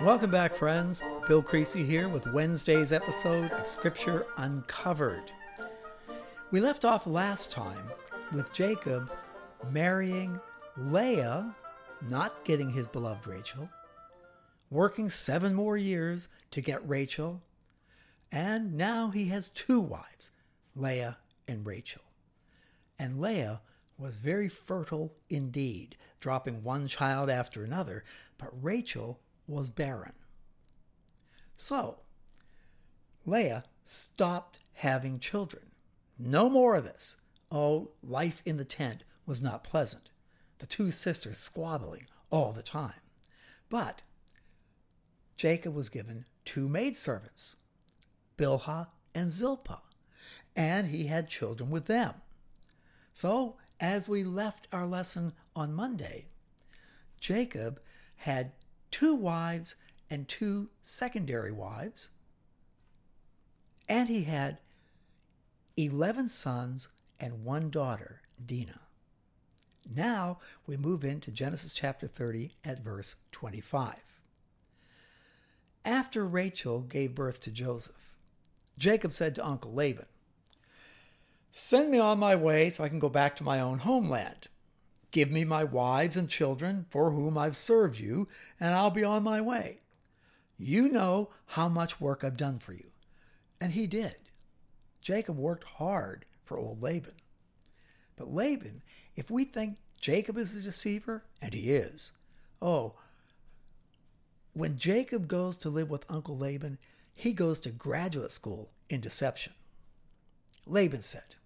Welcome back, friends. Bill Creasy here with Wednesday's episode of Scripture Uncovered. We left off last time with Jacob marrying Leah, not getting his beloved Rachel, working seven more years to get Rachel, and now he has two wives, Leah and Rachel. And Leah was very fertile indeed, dropping one child after another, but Rachel was barren. So, Leah stopped having children. No more of this. Oh, life in the tent was not pleasant. The two sisters squabbling all the time. But Jacob was given two maidservants, Bilhah and Zilpah, and he had children with them. So, as we left our lesson on Monday, Jacob had two wives and two secondary wives, and he had 11 sons and one daughter, Dinah. Now we move into Genesis chapter 30 at verse 25. After Rachel gave birth to Joseph, Jacob said to Uncle Laban, Send me on my way so I can go back to my own homeland. Give me my wives and children for whom I've served you, and I'll be on my way. You know how much work I've done for you. And he did. Jacob worked hard for old Laban. But Laban, if we think Jacob is the deceiver, and he is, oh, when Jacob goes to live with Uncle Laban, he goes to graduate school in deception. Laban said,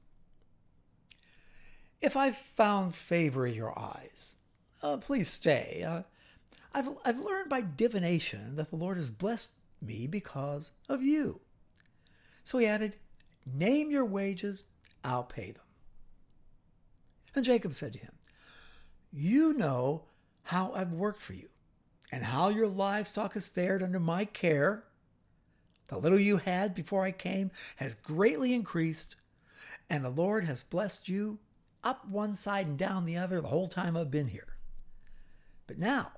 If I've found favor in your eyes, uh, please stay. Uh, I've, I've learned by divination that the Lord has blessed me because of you. So he added, Name your wages, I'll pay them. And Jacob said to him, You know how I've worked for you, and how your livestock has fared under my care. The little you had before I came has greatly increased, and the Lord has blessed you up one side and down the other the whole time I've been here. But now,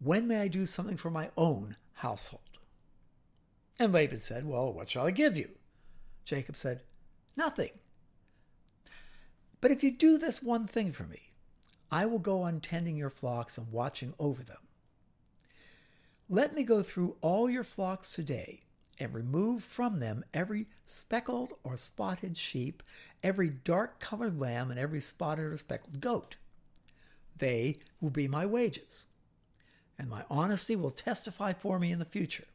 when may I do something for my own household? And Laban said, Well, what shall I give you? Jacob said, Nothing. But if you do this one thing for me, I will go on tending your flocks and watching over them. Let me go through all your flocks today and remove from them every speckled or spotted sheep, every dark colored lamb, and every spotted or speckled goat. They will be my wages, and my honesty will testify for me in the future.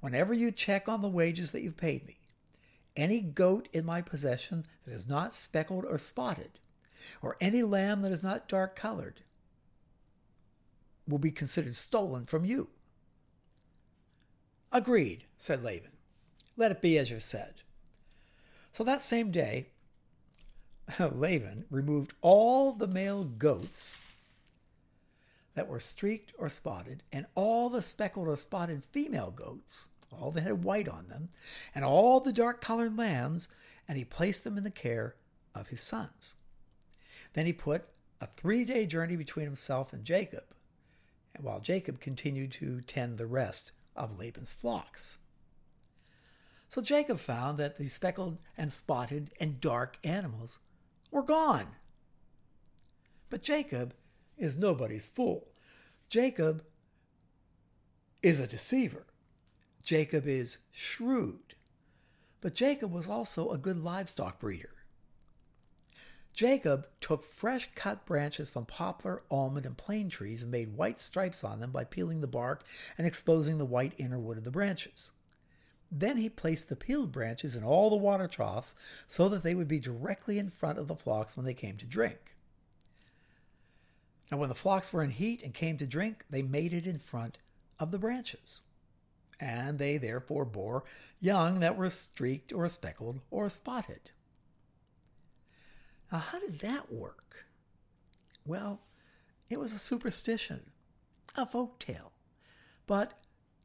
Whenever you check on the wages that you've paid me, any goat in my possession that is not speckled or spotted, or any lamb that is not dark colored, will be considered stolen from you. Agreed, said Laban. Let it be as you said. So that same day, Laban removed all the male goats that were streaked or spotted, and all the speckled or spotted female goats, all that had white on them, and all the dark colored lambs, and he placed them in the care of his sons. Then he put a three day journey between himself and Jacob, and while Jacob continued to tend the rest of Laban's flocks. So Jacob found that the speckled and spotted and dark animals were gone. But Jacob is nobody's fool. Jacob is a deceiver. Jacob is shrewd. But Jacob was also a good livestock breeder. Jacob took fresh cut branches from poplar, almond, and plane trees and made white stripes on them by peeling the bark and exposing the white inner wood of the branches. Then he placed the peeled branches in all the water troughs so that they would be directly in front of the flocks when they came to drink. Now, when the flocks were in heat and came to drink, they made it in front of the branches. And they therefore bore young that were streaked or speckled or spotted. Now, how did that work? Well, it was a superstition, a folk tale. But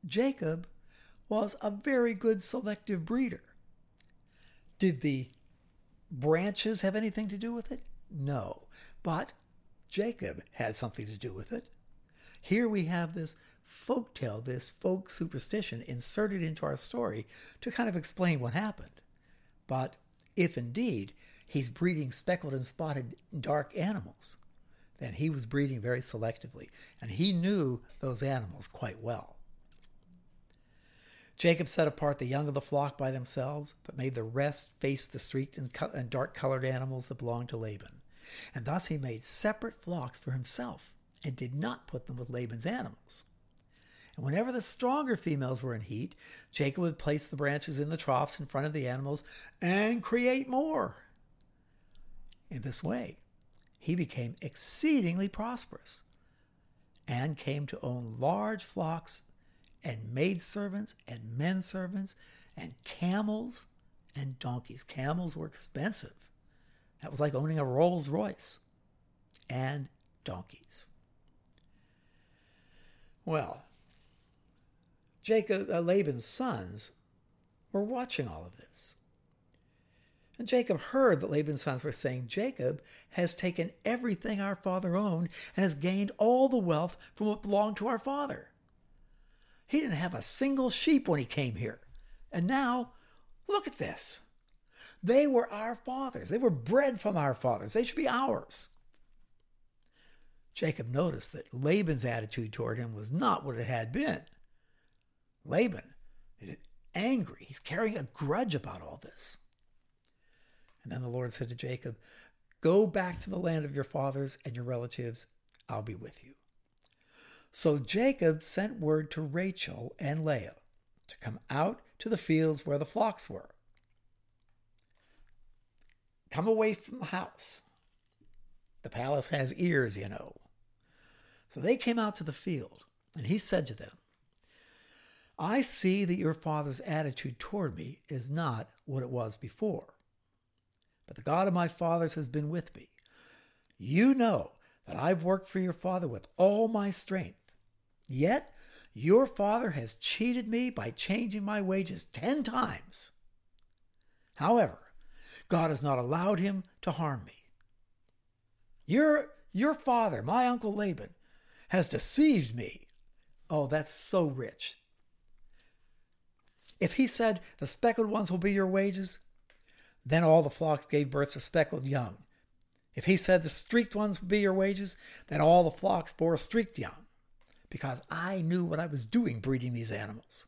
Jacob was a very good selective breeder. Did the branches have anything to do with it? No. But Jacob had something to do with it. Here we have this folk tale, this folk superstition inserted into our story to kind of explain what happened. But if indeed he's breeding speckled and spotted dark animals, then he was breeding very selectively, and he knew those animals quite well. Jacob set apart the young of the flock by themselves, but made the rest face the streaked and dark colored animals that belonged to Laban. And thus he made separate flocks for himself, and did not put them with Laban's animals. And whenever the stronger females were in heat, Jacob would place the branches in the troughs in front of the animals and create more. In this way, he became exceedingly prosperous and came to own large flocks and maidservants and men servants and camels and donkeys. Camels were expensive. That was like owning a Rolls Royce and donkeys. Well, Jacob, uh, Laban's sons were watching all of this. And Jacob heard that Laban's sons were saying, Jacob has taken everything our father owned and has gained all the wealth from what belonged to our father. He didn't have a single sheep when he came here. And now, look at this. They were our fathers. They were bred from our fathers. They should be ours. Jacob noticed that Laban's attitude toward him was not what it had been. Laban is angry. He's carrying a grudge about all this. And then the Lord said to Jacob, Go back to the land of your fathers and your relatives. I'll be with you. So Jacob sent word to Rachel and Leah to come out to the fields where the flocks were. Come away from the house. The palace has ears, you know. So they came out to the field, and he said to them, I see that your father's attitude toward me is not what it was before. But the God of my fathers has been with me. You know that I've worked for your father with all my strength. Yet your father has cheated me by changing my wages ten times. However, God has not allowed him to harm me. Your, your father, my uncle Laban, has deceived me. Oh, that's so rich. If he said, The speckled ones will be your wages, then all the flocks gave birth to speckled young. If he said, The streaked ones would be your wages, then all the flocks bore streaked young, because I knew what I was doing breeding these animals.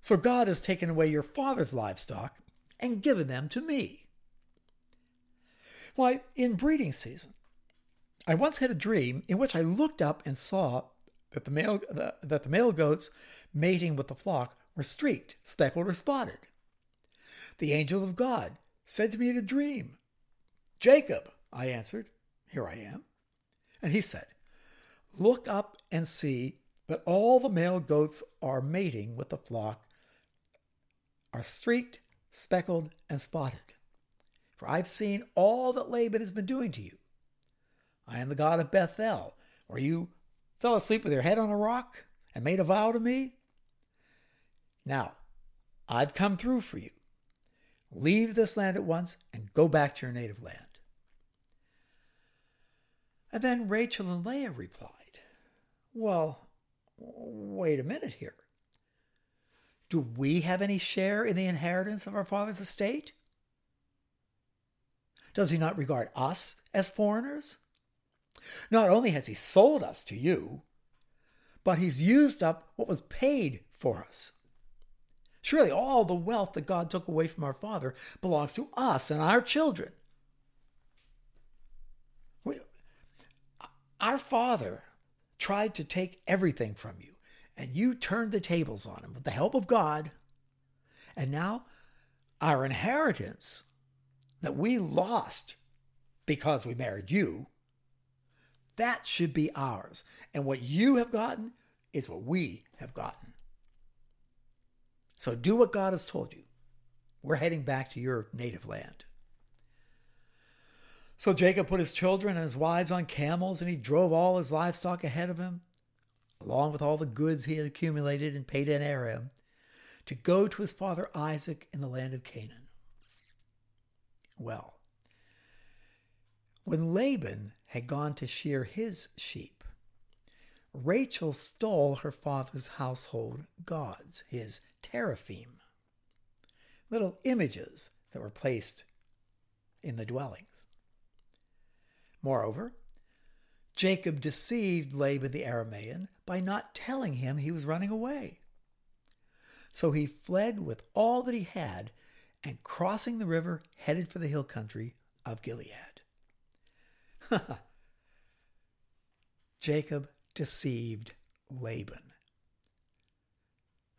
So God has taken away your father's livestock and given them to me. Why, in breeding season, I once had a dream in which I looked up and saw that the male, the, that the male goats mating with the flock were streaked, speckled, or spotted. The angel of God said to me in a dream, Jacob, I answered, Here I am. And he said, Look up and see that all the male goats are mating with the flock, are streaked, speckled, and spotted. For I've seen all that Laban has been doing to you. I am the God of Bethel, where you fell asleep with your head on a rock and made a vow to me. Now, I've come through for you. Leave this land at once and go back to your native land. And then Rachel and Leah replied, Well, wait a minute here. Do we have any share in the inheritance of our father's estate? Does he not regard us as foreigners? Not only has he sold us to you, but he's used up what was paid for us. Surely all the wealth that God took away from our father belongs to us and our children. We, our father tried to take everything from you, and you turned the tables on him with the help of God. And now our inheritance that we lost because we married you, that should be ours. And what you have gotten is what we have gotten. So do what God has told you. We're heading back to your native land. So Jacob put his children and his wives on camels, and he drove all his livestock ahead of him, along with all the goods he had accumulated in Padan Aram, to go to his father Isaac in the land of Canaan. Well, when Laban had gone to shear his sheep, Rachel stole her father's household gods, his teraphim, little images that were placed in the dwellings. Moreover, Jacob deceived Laban the Aramean by not telling him he was running away. So he fled with all that he had and crossing the river headed for the hill country of Gilead. Jacob deceived Laban.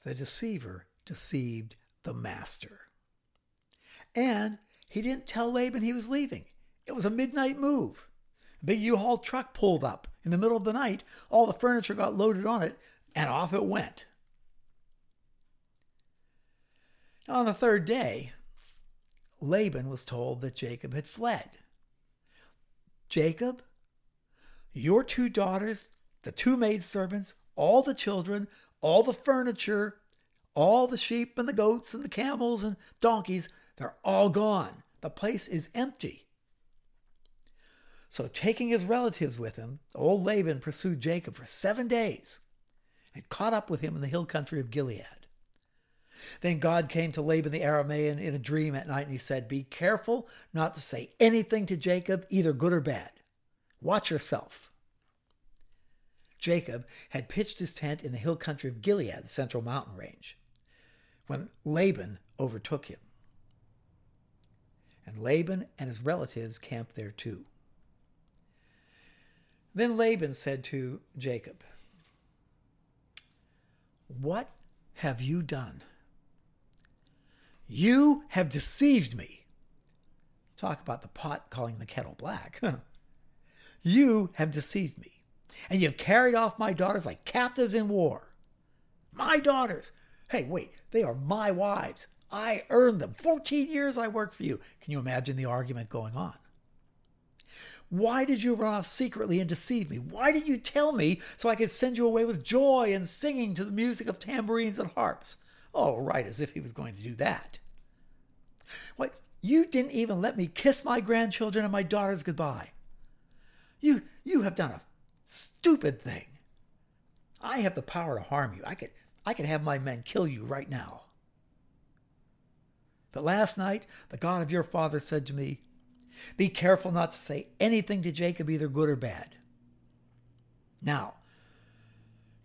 The deceiver deceived the master. And he didn't tell Laban he was leaving. It was a midnight move. A big U-Haul truck pulled up in the middle of the night. All the furniture got loaded on it, and off it went. On the third day, Laban was told that Jacob had fled. Jacob, your two daughters, the two maidservants, all the children, all the furniture, all the sheep and the goats and the camels and donkeys, they're all gone. The place is empty. So, taking his relatives with him, old Laban pursued Jacob for seven days and caught up with him in the hill country of Gilead. Then God came to Laban the Aramean in a dream at night and he said, Be careful not to say anything to Jacob, either good or bad. Watch yourself. Jacob had pitched his tent in the hill country of Gilead, the central mountain range, when Laban overtook him. And Laban and his relatives camped there too. Then Laban said to Jacob, What have you done? You have deceived me. Talk about the pot calling the kettle black. you have deceived me, and you have carried off my daughters like captives in war. My daughters. Hey, wait, they are my wives. I earned them. 14 years I worked for you. Can you imagine the argument going on? Why did you run off secretly and deceive me? Why did you tell me so I could send you away with joy and singing to the music of tambourines and harps? Oh, right, as if he was going to do that. What? You didn't even let me kiss my grandchildren and my daughters goodbye. You, you have done a stupid thing. I have the power to harm you. I could, I could have my men kill you right now. But last night, the God of your father said to me, be careful not to say anything to Jacob, either good or bad. Now,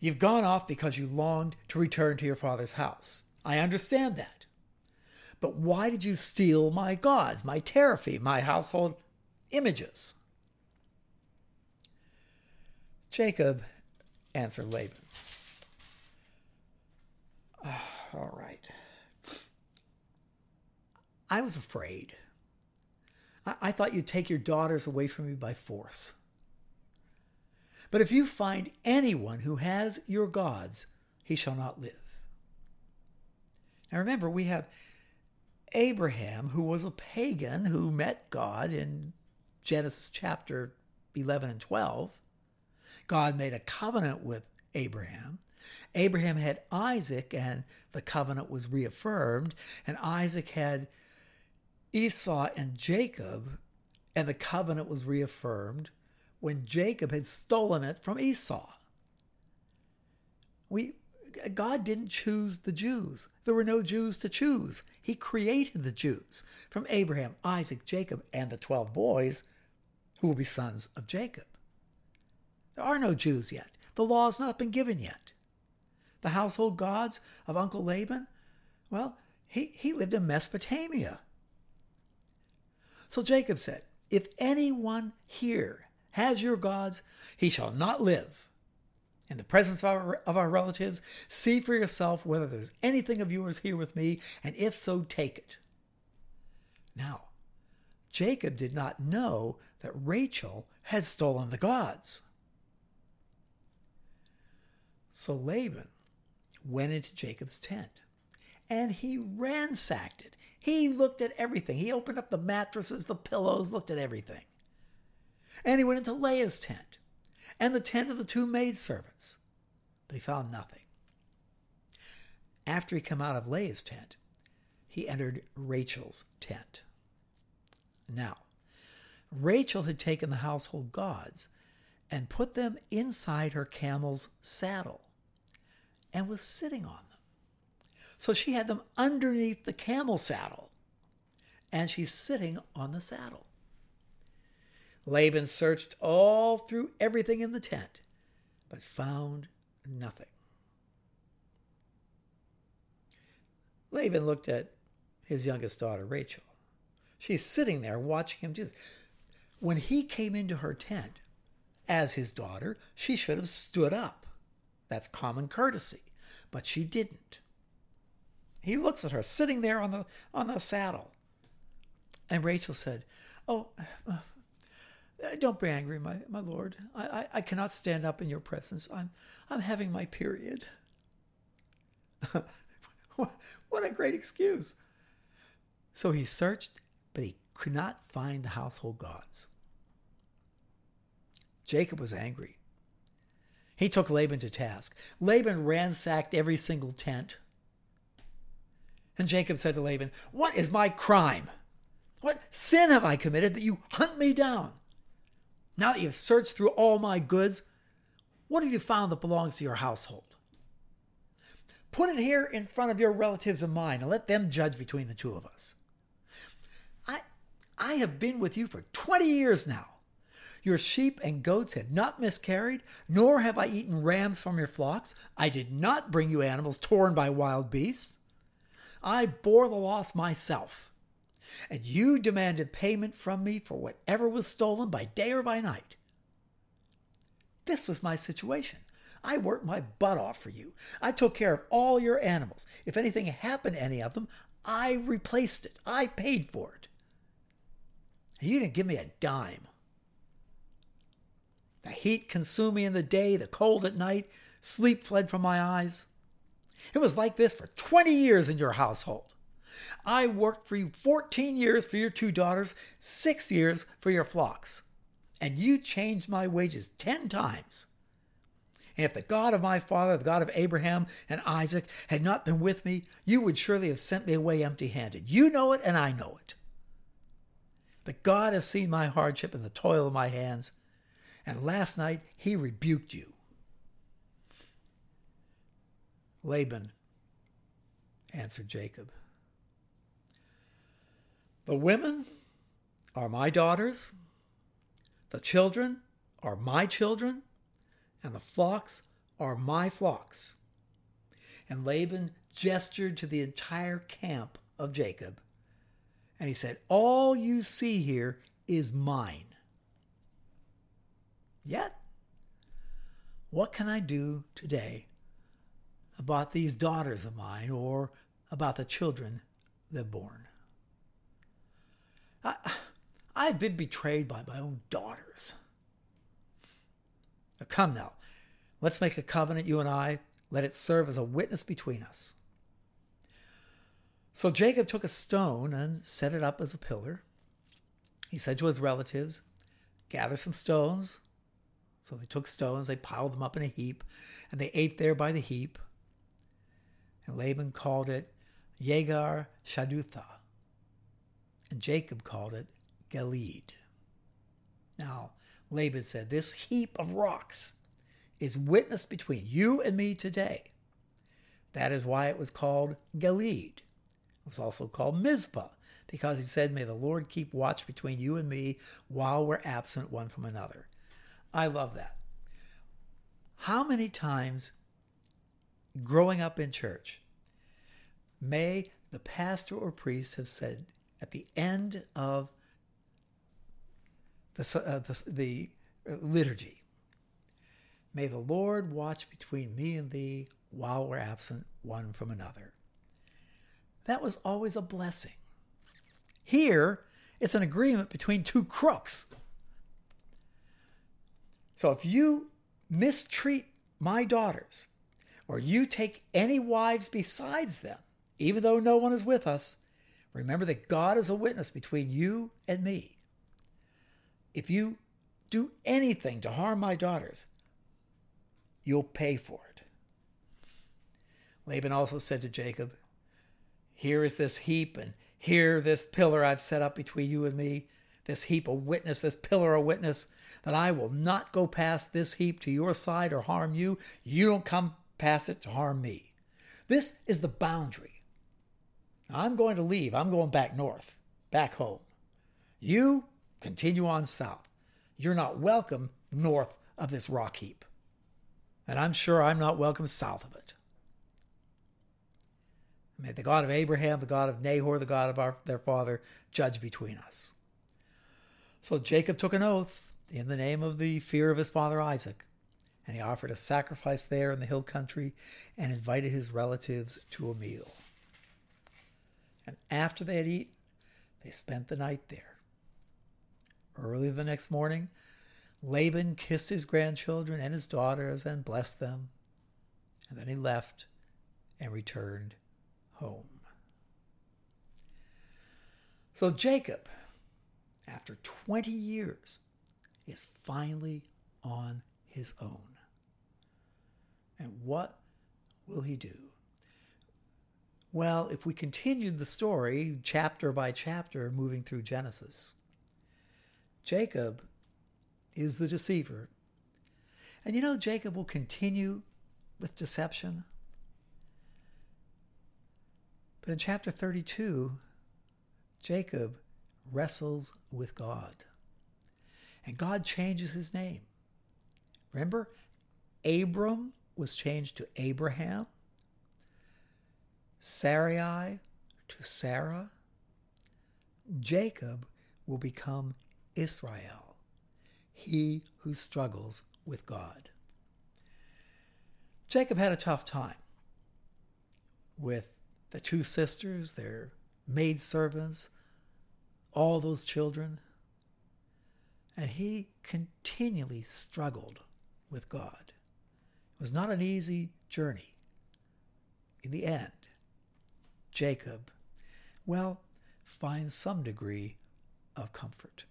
you've gone off because you longed to return to your father's house. I understand that. But why did you steal my gods, my teraphim, my household images? Jacob answered Laban. Ah, all right. I was afraid I, I thought you'd take your daughters away from me by force. But if you find anyone who has your gods, he shall not live. Now remember, we have Abraham, who was a pagan who met God in Genesis chapter 11 and 12. God made a covenant with Abraham. Abraham had Isaac, and the covenant was reaffirmed. And Isaac had Esau and Jacob, and the covenant was reaffirmed when Jacob had stolen it from Esau. We, God didn't choose the Jews. There were no Jews to choose. He created the Jews from Abraham, Isaac, Jacob, and the 12 boys who will be sons of Jacob. There are no Jews yet. The law has not been given yet. The household gods of Uncle Laban, well, he, he lived in Mesopotamia. So Jacob said, If anyone here has your gods, he shall not live. In the presence of our, of our relatives, see for yourself whether there's anything of yours here with me, and if so, take it. Now, Jacob did not know that Rachel had stolen the gods. So Laban went into Jacob's tent, and he ransacked it he looked at everything. He opened up the mattresses, the pillows, looked at everything. And he went into Leah's tent and the tent of the two maidservants, but he found nothing. After he came out of Leah's tent, he entered Rachel's tent. Now, Rachel had taken the household gods and put them inside her camel's saddle and was sitting on them. So she had them underneath the camel saddle and she's sitting on the saddle. Laban searched all through everything in the tent, but found nothing. Laban looked at his youngest daughter, Rachel. She's sitting there watching him do this. When he came into her tent as his daughter, she should have stood up. That's common courtesy, but she didn't. He looks at her sitting there on the on the saddle. And Rachel said, "Oh, uh, don't be angry, my, my lord. I, I, I cannot stand up in your presence. I'm I'm having my period." what a great excuse. So he searched, but he could not find the household gods. Jacob was angry. He took Laban to task. Laban ransacked every single tent. And Jacob said to Laban, What is my crime? What sin have I committed that you hunt me down? Now that you've searched through all my goods, what have you found that belongs to your household? Put it here in front of your relatives and mine and let them judge between the two of us. I, I have been with you for 20 years now. Your sheep and goats had not miscarried, nor have I eaten rams from your flocks. I did not bring you animals torn by wild beasts. I bore the loss myself. And you demanded payment from me for whatever was stolen by day or by night. This was my situation. I worked my butt off for you. I took care of all your animals. If anything happened to any of them, I replaced it. I paid for it. And you didn't give me a dime. The heat consumed me in the day, the cold at night, sleep fled from my eyes. It was like this for 20 years in your household. I worked for you 14 years for your two daughters, six years for your flocks, and you changed my wages 10 times. And if the God of my father, the God of Abraham and Isaac, had not been with me, you would surely have sent me away empty handed. You know it, and I know it. But God has seen my hardship and the toil of my hands, and last night he rebuked you. Laban answered Jacob. The women are my daughters, the children are my children, and the flocks are my flocks. And Laban gestured to the entire camp of Jacob, and he said, All you see here is mine. Yet, what can I do today about these daughters of mine or about the children they've born? I, I've been betrayed by my own daughters. Now, come now, let's make a covenant, you and I. Let it serve as a witness between us. So Jacob took a stone and set it up as a pillar. He said to his relatives, Gather some stones. So they took stones, they piled them up in a heap, and they ate there by the heap. And Laban called it Yegar Shadutha. And Jacob called it Gilead. Now, Laban said, This heap of rocks is witness between you and me today. That is why it was called Gilead. It was also called Mizpah, because he said, May the Lord keep watch between you and me while we're absent one from another. I love that. How many times growing up in church may the pastor or priest have said at the end of the, uh, the, the liturgy. May the Lord watch between me and thee while we're absent one from another. That was always a blessing. Here, it's an agreement between two crooks. So if you mistreat my daughters, or you take any wives besides them, even though no one is with us, remember that God is a witness between you and me. If you do anything to harm my daughters, you'll pay for it. Laban also said to Jacob, Here is this heap, and here this pillar I've set up between you and me, this heap a witness, this pillar a witness. That I will not go past this heap to your side or harm you. You don't come past it to harm me. This is the boundary. I'm going to leave. I'm going back north, back home. You continue on south. You're not welcome north of this rock heap. And I'm sure I'm not welcome south of it. May the God of Abraham, the God of Nahor, the God of our, their father, judge between us. So Jacob took an oath in the name of the fear of his father Isaac, and he offered a sacrifice there in the hill country and invited his relatives to a meal. And after they had eaten, they spent the night there. Early the next morning, Laban kissed his grandchildren and his daughters and blessed them, and then he left and returned home. So Jacob, after 20 years, is finally on his own. And what will he do? Well, if we continued the story chapter by chapter, moving through Genesis, Jacob is the deceiver. And you know, Jacob will continue with deception but in chapter 32, Jacob wrestles with God. And God changes his name. Remember, Abram was changed to Abraham, Sarai to Sarah. Jacob will become Israel, he who struggles with God. Jacob had a tough time with the two sisters, their maid servants, all those children. And he continually struggled with God. It was not an easy journey. In the end, Jacob, well, finds some degree of comfort.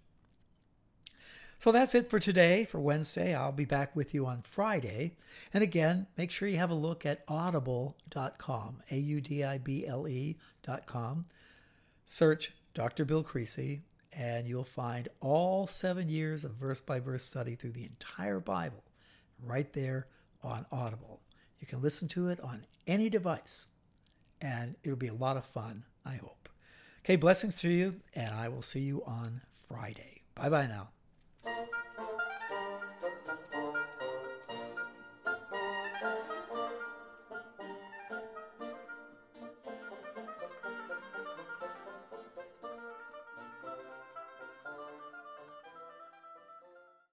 So that's it for today, for Wednesday. I'll be back with you on Friday. And again, make sure you have a look at audible.com, A U D I B L E.com. Search Dr. Bill Creasy, and you'll find all seven years of verse by verse study through the entire Bible right there on Audible. You can listen to it on any device, and it'll be a lot of fun, I hope. Okay, blessings to you, and I will see you on Friday. Bye bye now.